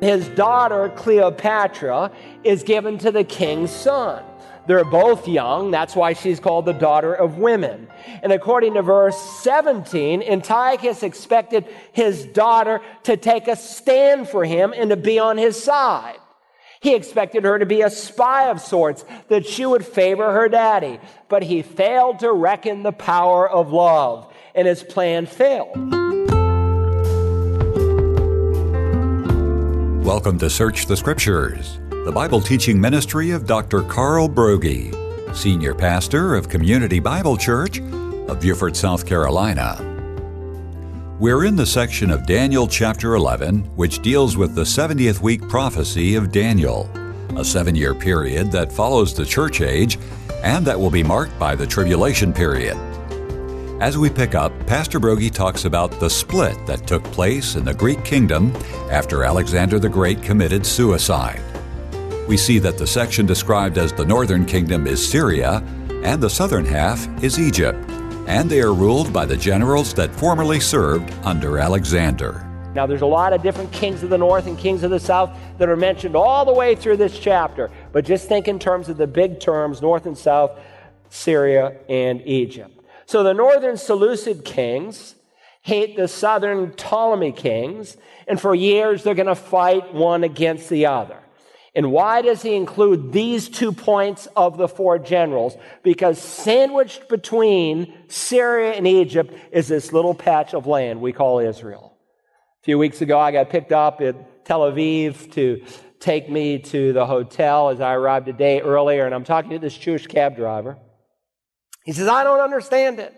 his daughter Cleopatra is given to the king's son. They're both young. That's why she's called the daughter of women. And according to verse 17, Antiochus expected his daughter to take a stand for him and to be on his side. He expected her to be a spy of sorts, that she would favor her daddy. But he failed to reckon the power of love, and his plan failed. Welcome to Search the Scriptures, the Bible teaching ministry of Dr. Carl Broggi, Senior Pastor of Community Bible Church of Beaufort, South Carolina. We're in the section of Daniel chapter 11, which deals with the 70th week prophecy of Daniel, a seven year period that follows the church age and that will be marked by the tribulation period. As we pick up, Pastor Broggi talks about the split that took place in the Greek kingdom after Alexander the Great committed suicide. We see that the section described as the northern kingdom is Syria and the southern half is Egypt, and they are ruled by the generals that formerly served under Alexander. Now, there's a lot of different kings of the north and kings of the south that are mentioned all the way through this chapter, but just think in terms of the big terms north and south, Syria and Egypt. So the northern Seleucid kings hate the southern Ptolemy kings, and for years they're going to fight one against the other. And why does he include these two points of the four generals? Because sandwiched between Syria and Egypt is this little patch of land we call Israel. A few weeks ago, I got picked up at Tel Aviv to take me to the hotel as I arrived a day earlier, and I'm talking to this Jewish cab driver. He says, I don't understand it.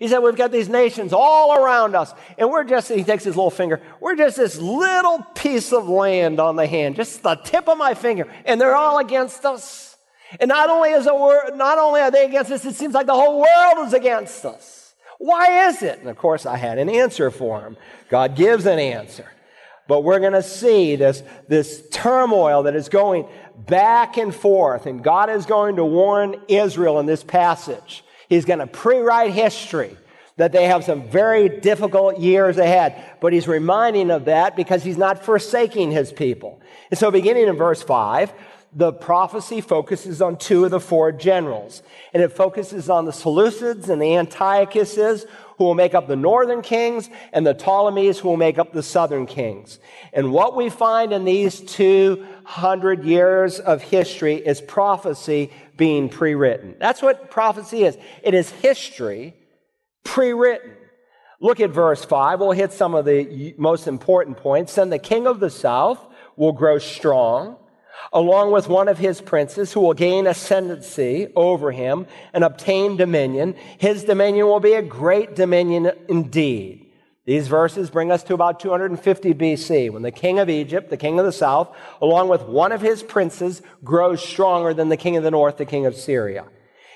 He said, We've got these nations all around us, and we're just, he takes his little finger, we're just this little piece of land on the hand, just the tip of my finger, and they're all against us. And not only is it, not only are they against us, it seems like the whole world is against us. Why is it? And of course, I had an answer for him. God gives an answer. But we're going to see this, this turmoil that is going back and forth, and God is going to warn Israel in this passage. He's going to pre write history that they have some very difficult years ahead. But he's reminding of that because he's not forsaking his people. And so, beginning in verse 5, the prophecy focuses on two of the four generals. And it focuses on the Seleucids and the Antiochuses who will make up the northern kings, and the Ptolemies, who will make up the southern kings. And what we find in these 200 years of history is prophecy being pre written. That's what prophecy is it is history pre written. Look at verse 5. We'll hit some of the most important points. Then the king of the south will grow strong along with one of his princes who will gain ascendancy over him and obtain dominion. His dominion will be a great dominion indeed. These verses bring us to about 250 BC when the king of Egypt, the king of the south, along with one of his princes, grows stronger than the king of the north, the king of Syria.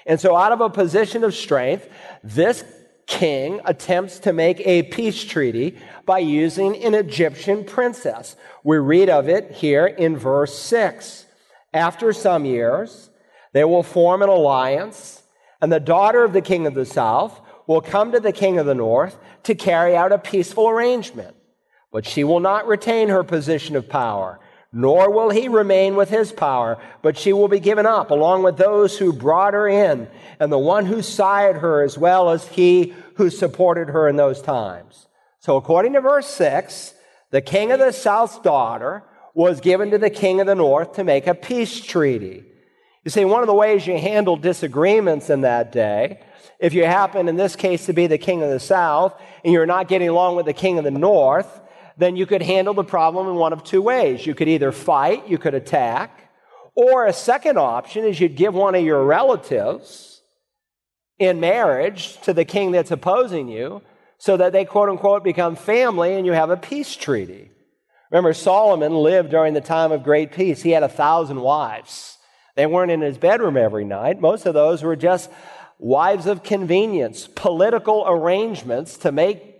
And so, out of a position of strength, this king attempts to make a peace treaty by using an Egyptian princess. We read of it here in verse 6. After some years, they will form an alliance, and the daughter of the king of the south will come to the king of the north to carry out a peaceful arrangement. But she will not retain her position of power, nor will he remain with his power, but she will be given up along with those who brought her in, and the one who sired her as well as he who supported her in those times. So, according to verse 6, the king of the south's daughter was given to the king of the north to make a peace treaty. You see, one of the ways you handle disagreements in that day, if you happen in this case to be the king of the south and you're not getting along with the king of the north, then you could handle the problem in one of two ways. You could either fight, you could attack, or a second option is you'd give one of your relatives in marriage to the king that's opposing you so that they quote unquote become family and you have a peace treaty. Remember, Solomon lived during the time of great peace. He had a thousand wives. They weren't in his bedroom every night. Most of those were just wives of convenience, political arrangements to make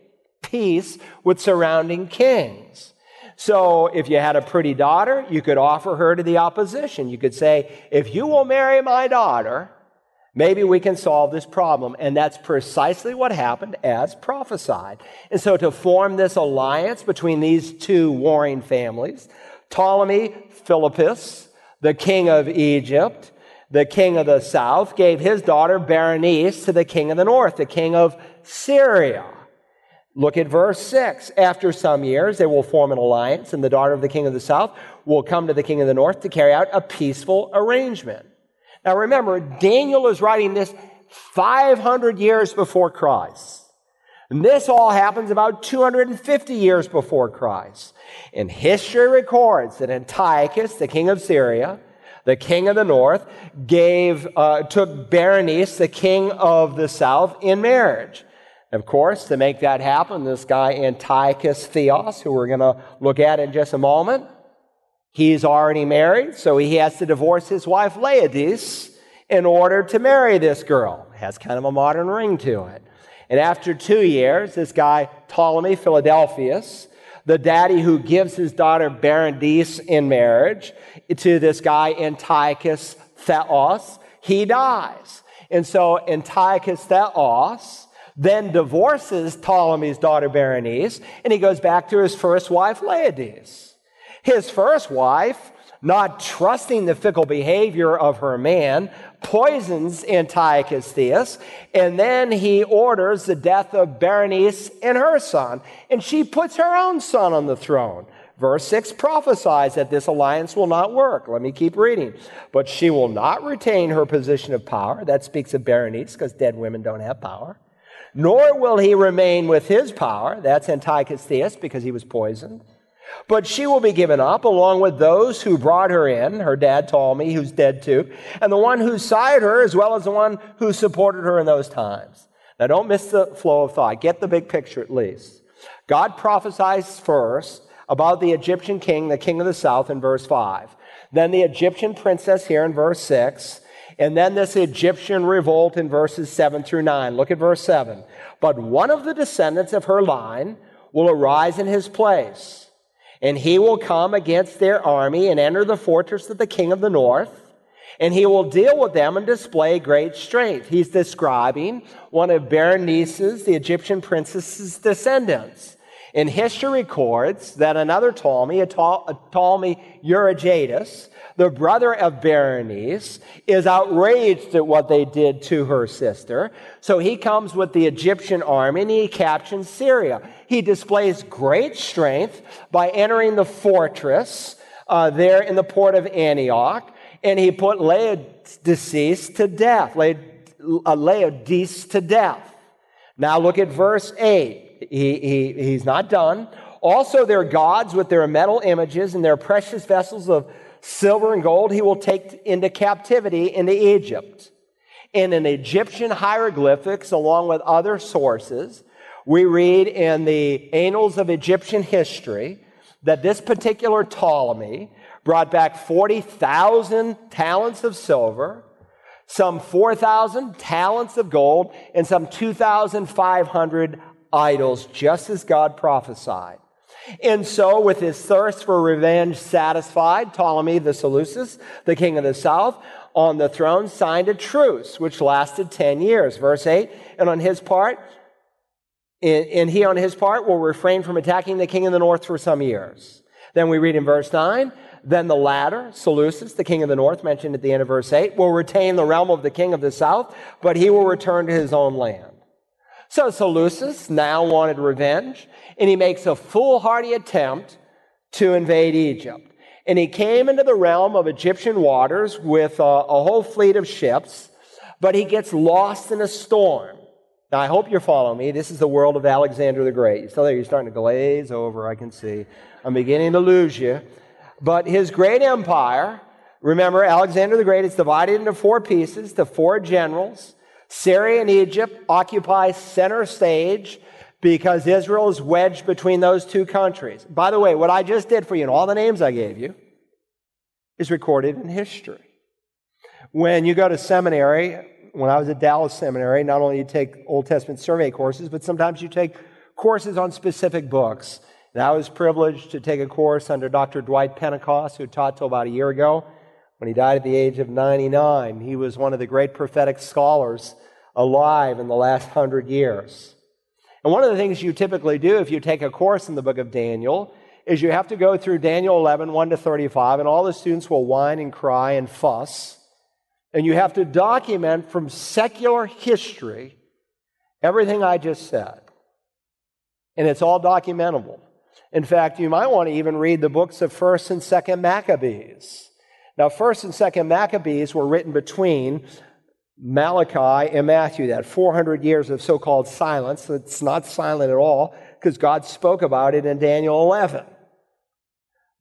peace with surrounding kings. So if you had a pretty daughter, you could offer her to the opposition. You could say, if you will marry my daughter, Maybe we can solve this problem. And that's precisely what happened as prophesied. And so to form this alliance between these two warring families, Ptolemy Philippus, the king of Egypt, the king of the south, gave his daughter Berenice to the king of the north, the king of Syria. Look at verse 6. After some years, they will form an alliance, and the daughter of the king of the south will come to the king of the north to carry out a peaceful arrangement. Now remember, Daniel is writing this 500 years before Christ. And this all happens about 250 years before Christ. And history records that Antiochus, the king of Syria, the king of the north, gave, uh, took Berenice, the king of the south, in marriage. Of course, to make that happen, this guy Antiochus Theos, who we're going to look at in just a moment, he's already married, so he has to divorce his wife Laodice in order to marry this girl. It has kind of a modern ring to it. And after two years, this guy Ptolemy Philadelphus, the daddy who gives his daughter Berenice in marriage to this guy Antiochus Theos, he dies. And so Antiochus Theos, then divorces Ptolemy's daughter Berenice, and he goes back to his first wife, Laodice. His first wife, not trusting the fickle behavior of her man, poisons Antiochus Theos, and then he orders the death of Berenice and her son, and she puts her own son on the throne. Verse 6 prophesies that this alliance will not work. Let me keep reading. But she will not retain her position of power. That speaks of Berenice, because dead women don't have power nor will he remain with his power. That's Antiochus Theos because he was poisoned. But she will be given up along with those who brought her in, her dad Ptolemy, who's dead too, and the one who sired her, as well as the one who supported her in those times. Now don't miss the flow of thought. Get the big picture at least. God prophesies first about the Egyptian king, the king of the south, in verse 5. Then the Egyptian princess here in verse 6 and then this Egyptian revolt in verses 7 through 9. Look at verse 7. But one of the descendants of her line will arise in his place, and he will come against their army and enter the fortress of the king of the north, and he will deal with them and display great strength. He's describing one of Berenice's, the Egyptian princess's descendants. And history records that another Ptolemy, a Ptolemy Euergetes, the brother of Berenice, is outraged at what they did to her sister. So he comes with the Egyptian army and he captures Syria. He displays great strength by entering the fortress uh, there in the port of Antioch, and he put Laodice to death. Uh, Laodice to death. Now look at verse 8. He, he, he's not done. Also, their gods with their metal images and their precious vessels of silver and gold he will take into captivity into Egypt. In an Egyptian hieroglyphics, along with other sources, we read in the Annals of Egyptian History that this particular Ptolemy brought back 40,000 talents of silver, some 4,000 talents of gold, and some 2,500 idols, just as God prophesied. And so, with his thirst for revenge satisfied, Ptolemy the Seleucus, the king of the south, on the throne signed a truce which lasted 10 years. Verse 8, and on his part, and he on his part will refrain from attacking the king of the north for some years. Then we read in verse 9, then the latter, Seleucus, the king of the north, mentioned at the end of verse 8, will retain the realm of the king of the south, but he will return to his own land. So Seleucus now wanted revenge, and he makes a foolhardy attempt to invade Egypt. And he came into the realm of Egyptian waters with a, a whole fleet of ships, but he gets lost in a storm. Now, I hope you're following me. This is the world of Alexander the Great. You still there? You're starting to glaze over, I can see. I'm beginning to lose you. But his great empire, remember, Alexander the Great is divided into four pieces, the four generals. Syria and Egypt occupy center stage because Israel is wedged between those two countries. By the way, what I just did for you and all the names I gave you is recorded in history. When you go to seminary, when I was at Dallas Seminary, not only do you take Old Testament survey courses, but sometimes you take courses on specific books. And I was privileged to take a course under Dr. Dwight Pentecost, who taught till about a year ago when he died at the age of 99. He was one of the great prophetic scholars alive in the last hundred years. And one of the things you typically do if you take a course in the book of Daniel is you have to go through Daniel 11, 1 to 35, and all the students will whine and cry and fuss. And you have to document from secular history everything I just said. And it's all documentable. In fact, you might want to even read the books of 1st and 2nd Maccabees. Now, 1st and 2nd Maccabees were written between Malachi and Matthew, that 400 years of so called silence. It's not silent at all because God spoke about it in Daniel 11.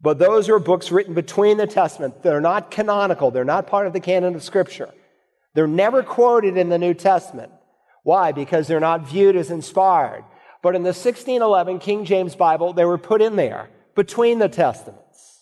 But those are books written between the Testament. They're not canonical, they're not part of the canon of Scripture. They're never quoted in the New Testament. Why? Because they're not viewed as inspired. But in the 1611 King James Bible, they were put in there between the Testaments.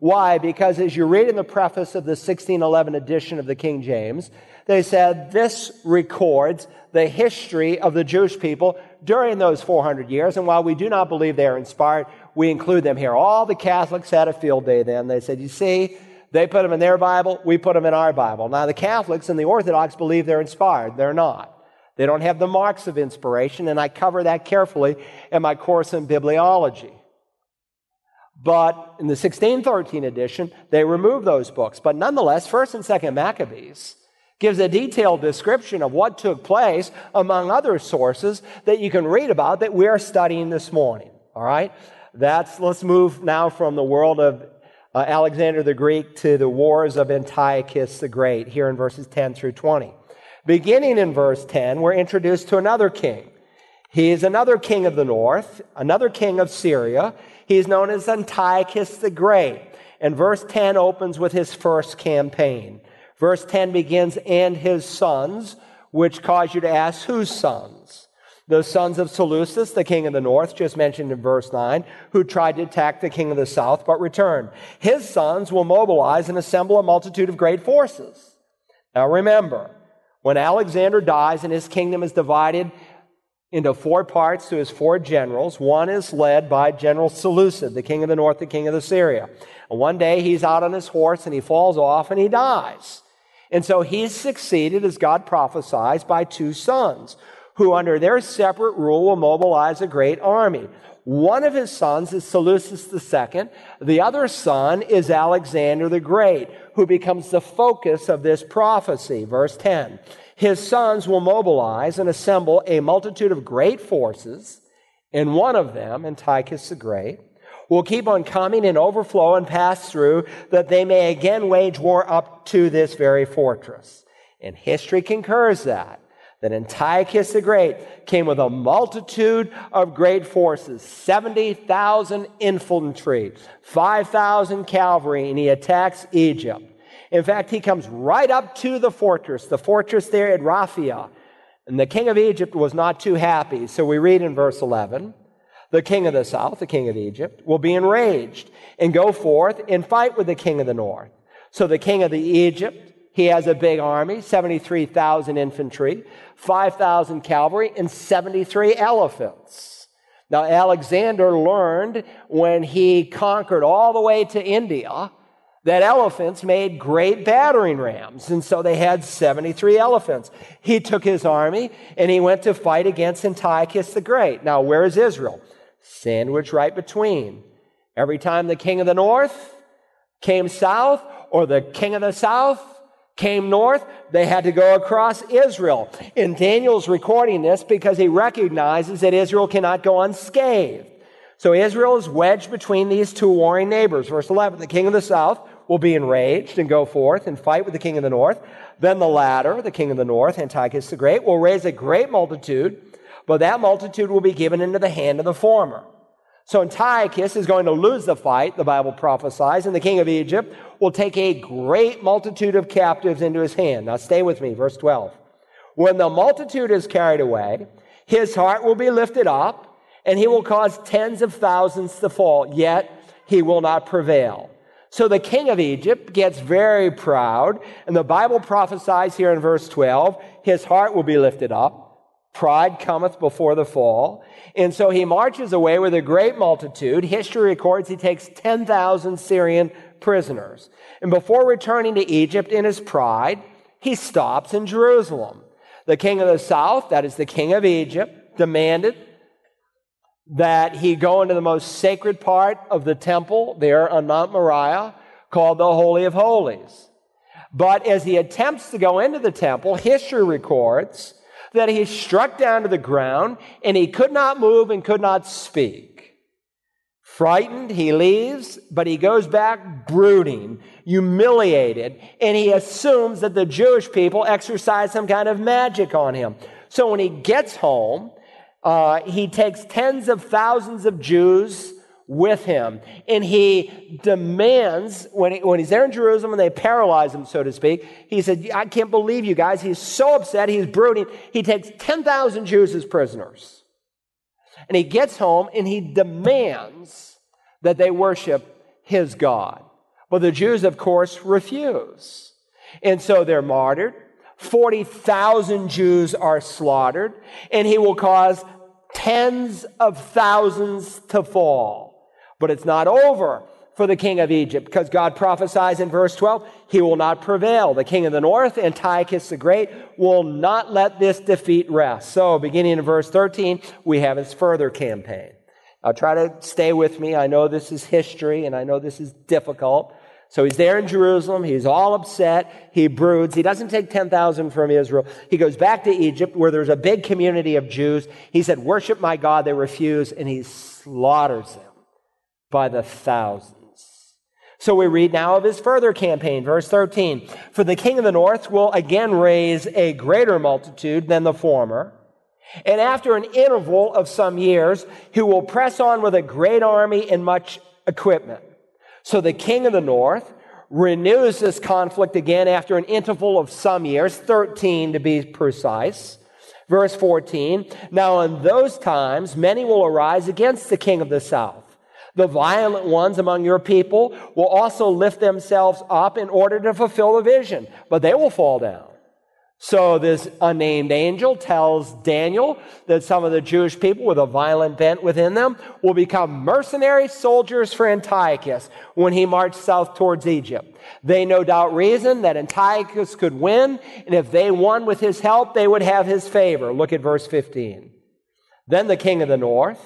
Why? Because as you read in the preface of the 1611 edition of the King James, they said this records the history of the Jewish people during those 400 years. And while we do not believe they are inspired, we include them here. All the Catholics had a field day then. They said, you see, they put them in their Bible, we put them in our Bible. Now, the Catholics and the Orthodox believe they're inspired. They're not. They don't have the marks of inspiration, and I cover that carefully in my course in bibliology. But in the 1613 edition, they removed those books. But nonetheless, 1st and 2nd Maccabees gives a detailed description of what took place among other sources that you can read about that we're studying this morning. All right? That's, let's move now from the world of uh, Alexander the Greek to the wars of Antiochus the Great here in verses 10 through 20. Beginning in verse 10, we're introduced to another king. He is another king of the north, another king of Syria. He is known as Antiochus the Great. And verse 10 opens with his first campaign. Verse 10 begins, and his sons, which cause you to ask, whose sons? The sons of Seleucus, the king of the north, just mentioned in verse 9, who tried to attack the king of the south, but returned. His sons will mobilize and assemble a multitude of great forces. Now remember, when Alexander dies and his kingdom is divided into four parts to his four generals, one is led by General Seleucid, the king of the north, the king of the Syria. And one day he's out on his horse and he falls off and he dies. And so he's succeeded, as God prophesies, by two sons, who under their separate rule will mobilize a great army. One of his sons is Seleucus II. The other son is Alexander the Great, who becomes the focus of this prophecy. Verse 10. His sons will mobilize and assemble a multitude of great forces, and one of them, Antiochus the Great, will keep on coming and overflow and pass through that they may again wage war up to this very fortress. And history concurs that, that Antiochus the Great came with a multitude of great forces, 70,000 infantry, 5,000 cavalry, and he attacks Egypt. In fact, he comes right up to the fortress, the fortress there at Raphia. And the king of Egypt was not too happy. So we read in verse 11, the king of the south, the king of Egypt, will be enraged and go forth and fight with the king of the north. So the king of the Egypt, he has a big army, 73,000 infantry, 5,000 cavalry, and 73 elephants. Now, Alexander learned when he conquered all the way to India that elephants made great battering rams. And so they had 73 elephants. He took his army and he went to fight against Antiochus the Great. Now, where is Israel? sandwiched right between. Every time the king of the north came south or the king of the south came north, they had to go across Israel. And Daniel's recording this because he recognizes that Israel cannot go unscathed. So Israel is wedged between these two warring neighbors. Verse 11, the king of the south will be enraged and go forth and fight with the king of the north. Then the latter, the king of the north, Antiochus the Great, will raise a great multitude but that multitude will be given into the hand of the former. So Antiochus is going to lose the fight, the Bible prophesies, and the king of Egypt will take a great multitude of captives into his hand. Now stay with me, verse 12. When the multitude is carried away, his heart will be lifted up, and he will cause tens of thousands to fall, yet he will not prevail. So the king of Egypt gets very proud, and the Bible prophesies here in verse 12, his heart will be lifted up. Pride cometh before the fall. And so he marches away with a great multitude. History records he takes 10,000 Syrian prisoners. And before returning to Egypt in his pride, he stops in Jerusalem. The king of the south, that is the king of Egypt, demanded that he go into the most sacred part of the temple there on Mount Moriah called the Holy of Holies. But as he attempts to go into the temple, history records that he struck down to the ground and he could not move and could not speak. Frightened, he leaves, but he goes back brooding, humiliated, and he assumes that the Jewish people exercise some kind of magic on him. So when he gets home, uh, he takes tens of thousands of Jews with him. And he demands, when, he, when he's there in Jerusalem and they paralyze him, so to speak, he said, I can't believe you guys. He's so upset. He's brooding. He takes 10,000 Jews as prisoners. And he gets home and he demands that they worship his God. But the Jews, of course, refuse. And so they're martyred. 40,000 Jews are slaughtered, and he will cause tens of thousands to fall. But it's not over for the king of Egypt because God prophesies in verse 12, he will not prevail. The king of the north, Antiochus the Great, will not let this defeat rest. So, beginning in verse 13, we have his further campaign. Now, try to stay with me. I know this is history and I know this is difficult. So he's there in Jerusalem. He's all upset. He broods. He doesn't take 10,000 from Israel. He goes back to Egypt where there's a big community of Jews. He said, worship my God. They refuse and he slaughters them by the thousands. So we read now of his further campaign, verse 13. For the king of the north will again raise a greater multitude than the former. And after an interval of some years, he will press on with a great army and much equipment. So the king of the north renews this conflict again after an interval of some years, 13 to be precise. Verse 14. Now in those times, many will arise against the king of the south. The violent ones among your people will also lift themselves up in order to fulfill the vision, but they will fall down. So this unnamed angel tells Daniel that some of the Jewish people with a violent bent within them will become mercenary soldiers for Antiochus when he marched south towards Egypt. They no doubt reason that Antiochus could win, and if they won with his help, they would have his favor. Look at verse 15. Then the king of the north,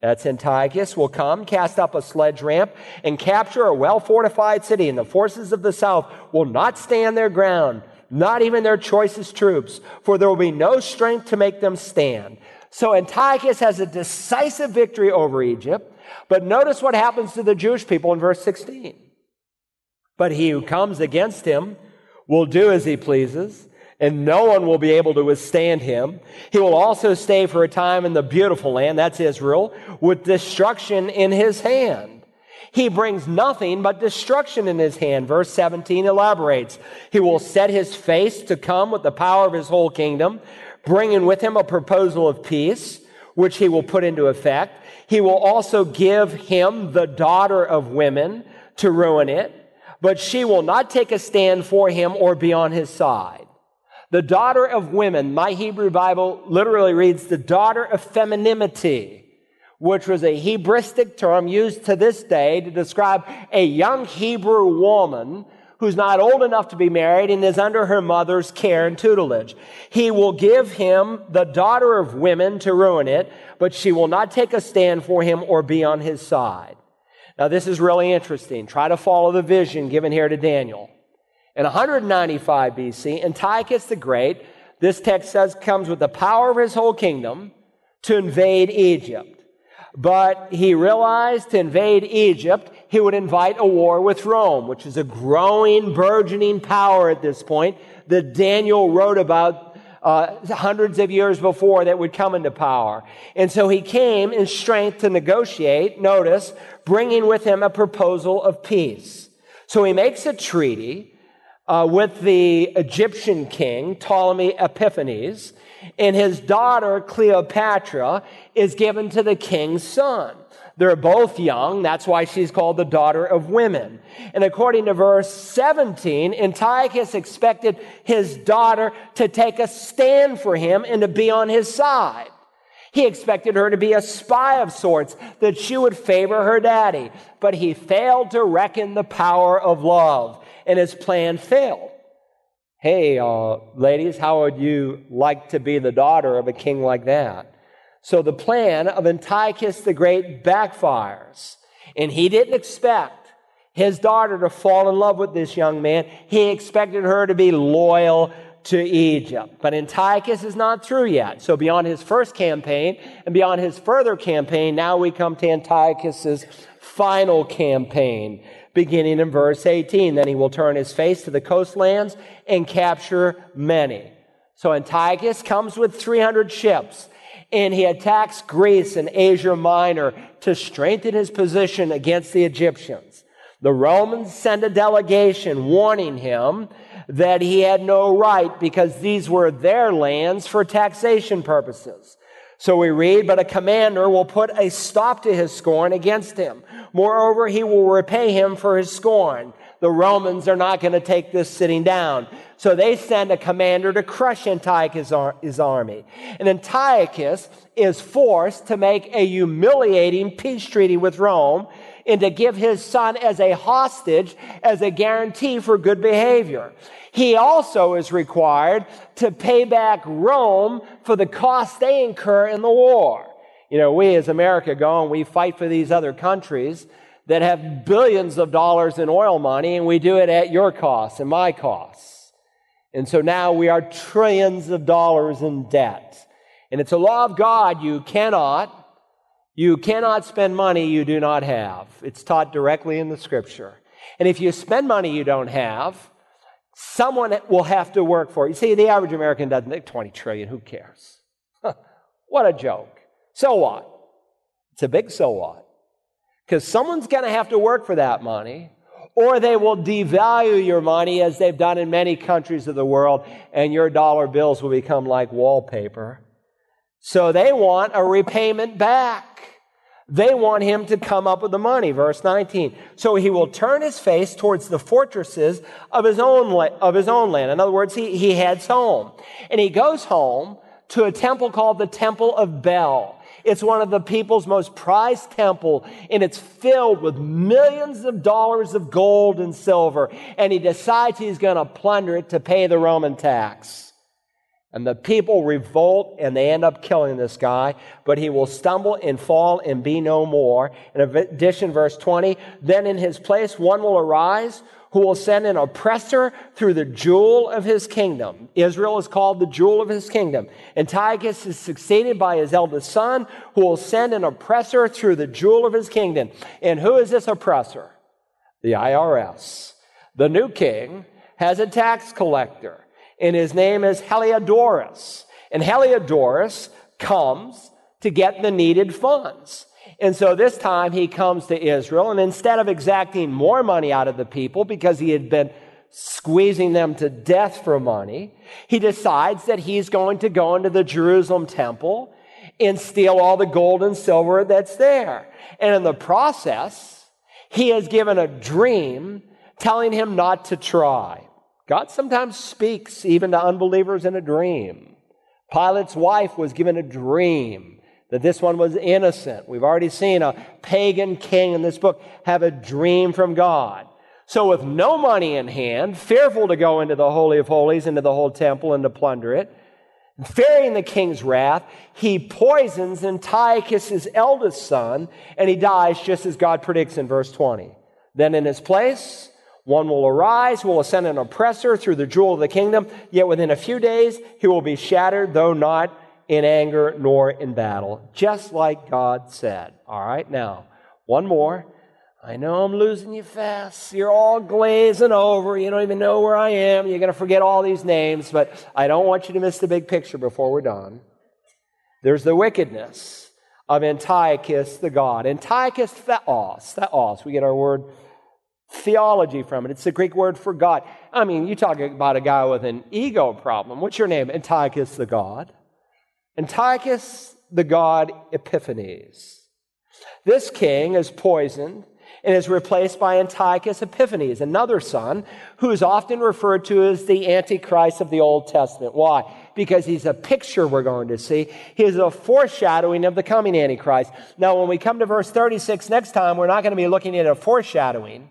that's Antiochus, will come, cast up a sledge ramp, and capture a well fortified city, and the forces of the south will not stand their ground not even their choicest troops, for there will be no strength to make them stand. So Antiochus has a decisive victory over Egypt, but notice what happens to the Jewish people in verse 16. But he who comes against him will do as he pleases, and no one will be able to withstand him. He will also stay for a time in the beautiful land, that's Israel, with destruction in his hand. He brings nothing but destruction in his hand. Verse 17 elaborates. He will set his face to come with the power of his whole kingdom, bringing with him a proposal of peace, which he will put into effect. He will also give him the daughter of women to ruin it, but she will not take a stand for him or be on his side. The daughter of women, my Hebrew Bible literally reads the daughter of femininity which was a Hebristic term used to this day to describe a young Hebrew woman who's not old enough to be married and is under her mother's care and tutelage. He will give him the daughter of women to ruin it, but she will not take a stand for him or be on his side. Now, this is really interesting. Try to follow the vision given here to Daniel. In 195 BC, Antiochus the Great, this text says, comes with the power of his whole kingdom to invade Egypt. But he realized to invade Egypt, he would invite a war with Rome, which is a growing, burgeoning power at this point that Daniel wrote about uh, hundreds of years before that would come into power. And so he came in strength to negotiate, notice, bringing with him a proposal of peace. So he makes a treaty uh, with the Egyptian king, Ptolemy Epiphanes, and his daughter Cleopatra is given to the king's son. They're both young. That's why she's called the daughter of women. And according to verse 17, Antiochus expected his daughter to take a stand for him and to be on his side. He expected her to be a spy of sorts, that she would favor her daddy. But he failed to reckon the power of love, and his plan failed. Hey, uh, ladies, how would you like to be the daughter of a king like that? So the plan of Antiochus the Great backfires. And he didn't expect his daughter to fall in love with this young man. He expected her to be loyal to Egypt. But Antiochus is not through yet. So beyond his first campaign and beyond his further campaign, now we come to Antiochus's final campaign, beginning in verse 18. Then he will turn his face to the coastlands and capture many. So Antiochus comes with 300 ships and he attacks Greece and Asia Minor to strengthen his position against the Egyptians. The Romans send a delegation warning him that he had no right because these were their lands for taxation purposes. So we read, but a commander will put a stop to his scorn against him. Moreover, he will repay him for his scorn. The Romans are not going to take this sitting down. So they send a commander to crush Antiochus' army. And Antiochus is forced to make a humiliating peace treaty with Rome and to give his son as a hostage as a guarantee for good behavior. He also is required to pay back Rome for the cost they incur in the war. You know, we as America go and we fight for these other countries that have billions of dollars in oil money, and we do it at your cost and my costs. And so now we are trillions of dollars in debt. And it's a law of God. You cannot you cannot spend money you do not have. It's taught directly in the scripture. And if you spend money you don't have, someone will have to work for it. You see, the average American doesn't think 20 trillion, who cares? what a joke. So what? It's a big so what. Because someone's going to have to work for that money, or they will devalue your money as they've done in many countries of the world, and your dollar bills will become like wallpaper. So they want a repayment back. They want him to come up with the money. Verse 19. So he will turn his face towards the fortresses of his own, of his own land. In other words, he, he heads home. And he goes home to a temple called the Temple of Bel. It's one of the people's most prized temple, and it's filled with millions of dollars of gold and silver. And he decides he's going to plunder it to pay the Roman tax. And the people revolt and they end up killing this guy, but he will stumble and fall and be no more. In addition, verse 20, then in his place one will arise who will send an oppressor through the jewel of his kingdom. Israel is called the jewel of his kingdom. Antiochus is succeeded by his eldest son who will send an oppressor through the jewel of his kingdom. And who is this oppressor? The IRS. The new king has a tax collector and his name is Heliodorus. And Heliodorus comes to get the needed funds. And so this time he comes to Israel, and instead of exacting more money out of the people because he had been squeezing them to death for money, he decides that he's going to go into the Jerusalem temple and steal all the gold and silver that's there. And in the process, he has given a dream telling him not to try. God sometimes speaks even to unbelievers in a dream. Pilate's wife was given a dream that this one was innocent. We've already seen a pagan king in this book have a dream from God. So, with no money in hand, fearful to go into the Holy of Holies, into the whole temple, and to plunder it, fearing the king's wrath, he poisons Antiochus' eldest son, and he dies just as God predicts in verse 20. Then in his place, one will arise will ascend an oppressor through the jewel of the kingdom, yet within a few days he will be shattered, though not in anger nor in battle, just like God said. All right, now, one more. I know I'm losing you fast. You're all glazing over. You don't even know where I am. You're going to forget all these names, but I don't want you to miss the big picture before we're done. There's the wickedness of Antiochus the god. Antiochus Theos. Theos. We get our word theology from it. It's the Greek word for God. I mean, you talk about a guy with an ego problem. What's your name? Antiochus the God. Antiochus the God Epiphanes. This king is poisoned and is replaced by Antiochus Epiphanes, another son who is often referred to as the Antichrist of the Old Testament. Why? Because he's a picture we're going to see. He is a foreshadowing of the coming Antichrist. Now, when we come to verse 36 next time, we're not going to be looking at a foreshadowing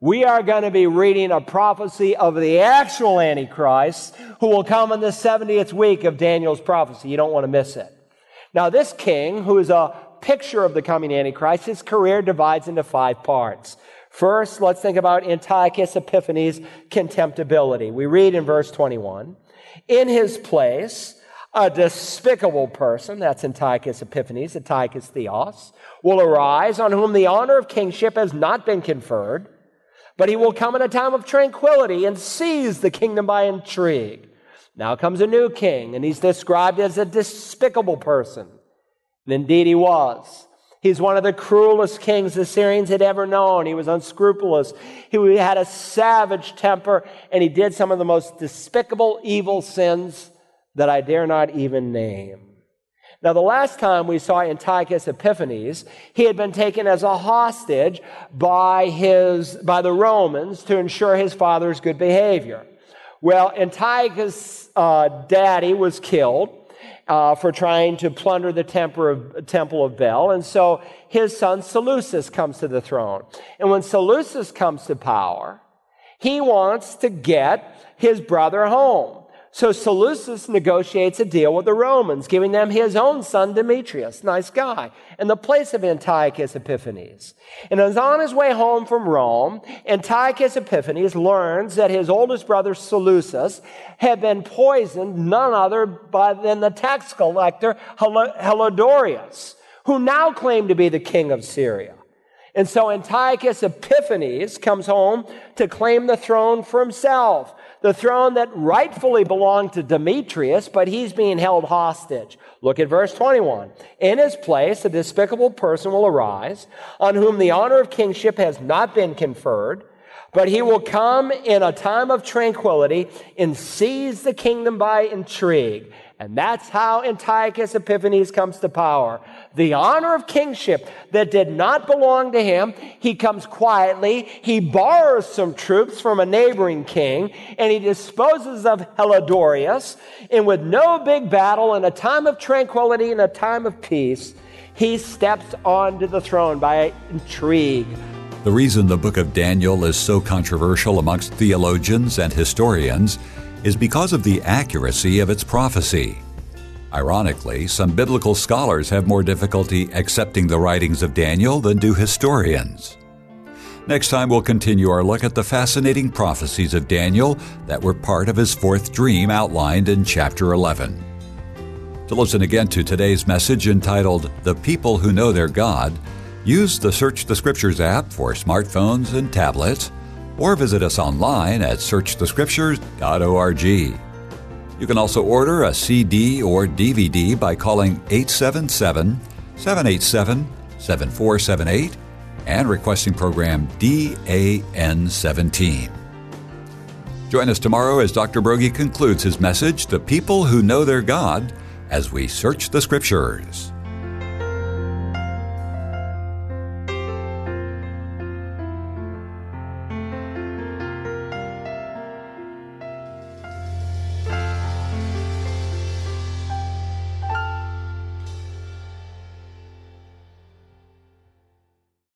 we are going to be reading a prophecy of the actual Antichrist who will come in the 70th week of Daniel's prophecy. You don't want to miss it. Now, this king, who is a picture of the coming Antichrist, his career divides into five parts. First, let's think about Antiochus Epiphanes' contemptibility. We read in verse 21 In his place, a despicable person, that's Antiochus Epiphanes, Antiochus Theos, will arise on whom the honor of kingship has not been conferred, but he will come in a time of tranquility and seize the kingdom by intrigue. Now comes a new king, and he's described as a despicable person. And indeed he was. He's one of the cruelest kings the Syrians had ever known. He was unscrupulous. He had a savage temper, and he did some of the most despicable evil sins that I dare not even name. Now, the last time we saw Antiochus Epiphanes, he had been taken as a hostage by his, by the Romans to ensure his father's good behavior. Well, Antiochus' uh, daddy was killed uh, for trying to plunder the of, temple of Bel. And so his son Seleucus comes to the throne. And when Seleucus comes to power, he wants to get his brother home. So Seleucus negotiates a deal with the Romans, giving them his own son Demetrius, nice guy, in the place of Antiochus Epiphanes. And as on his way home from Rome, Antiochus Epiphanes learns that his oldest brother Seleucus had been poisoned none other than the tax collector Heliodorus, who now claimed to be the king of Syria. And so Antiochus Epiphanes comes home to claim the throne for himself the throne that rightfully belonged to Demetrius, but he's being held hostage. Look at verse 21. In his place, a despicable person will arise, on whom the honor of kingship has not been conferred, but he will come in a time of tranquility and seize the kingdom by intrigue. And that's how Antiochus Epiphanes comes to power. The honor of kingship that did not belong to him, he comes quietly, he borrows some troops from a neighboring king, and he disposes of Heliodorus. And with no big battle, in a time of tranquility and a time of peace, he steps onto the throne by intrigue. The reason the book of Daniel is so controversial amongst theologians and historians is because of the accuracy of its prophecy. Ironically, some biblical scholars have more difficulty accepting the writings of Daniel than do historians. Next time, we'll continue our look at the fascinating prophecies of Daniel that were part of his fourth dream outlined in chapter 11. To listen again to today's message entitled The People Who Know Their God, use the Search the Scriptures app for smartphones and tablets or visit us online at searchthescriptures.org. You can also order a CD or DVD by calling 877 787 7478 and requesting program DAN17. Join us tomorrow as Dr. Broggi concludes his message, The People Who Know Their God, as we search the Scriptures.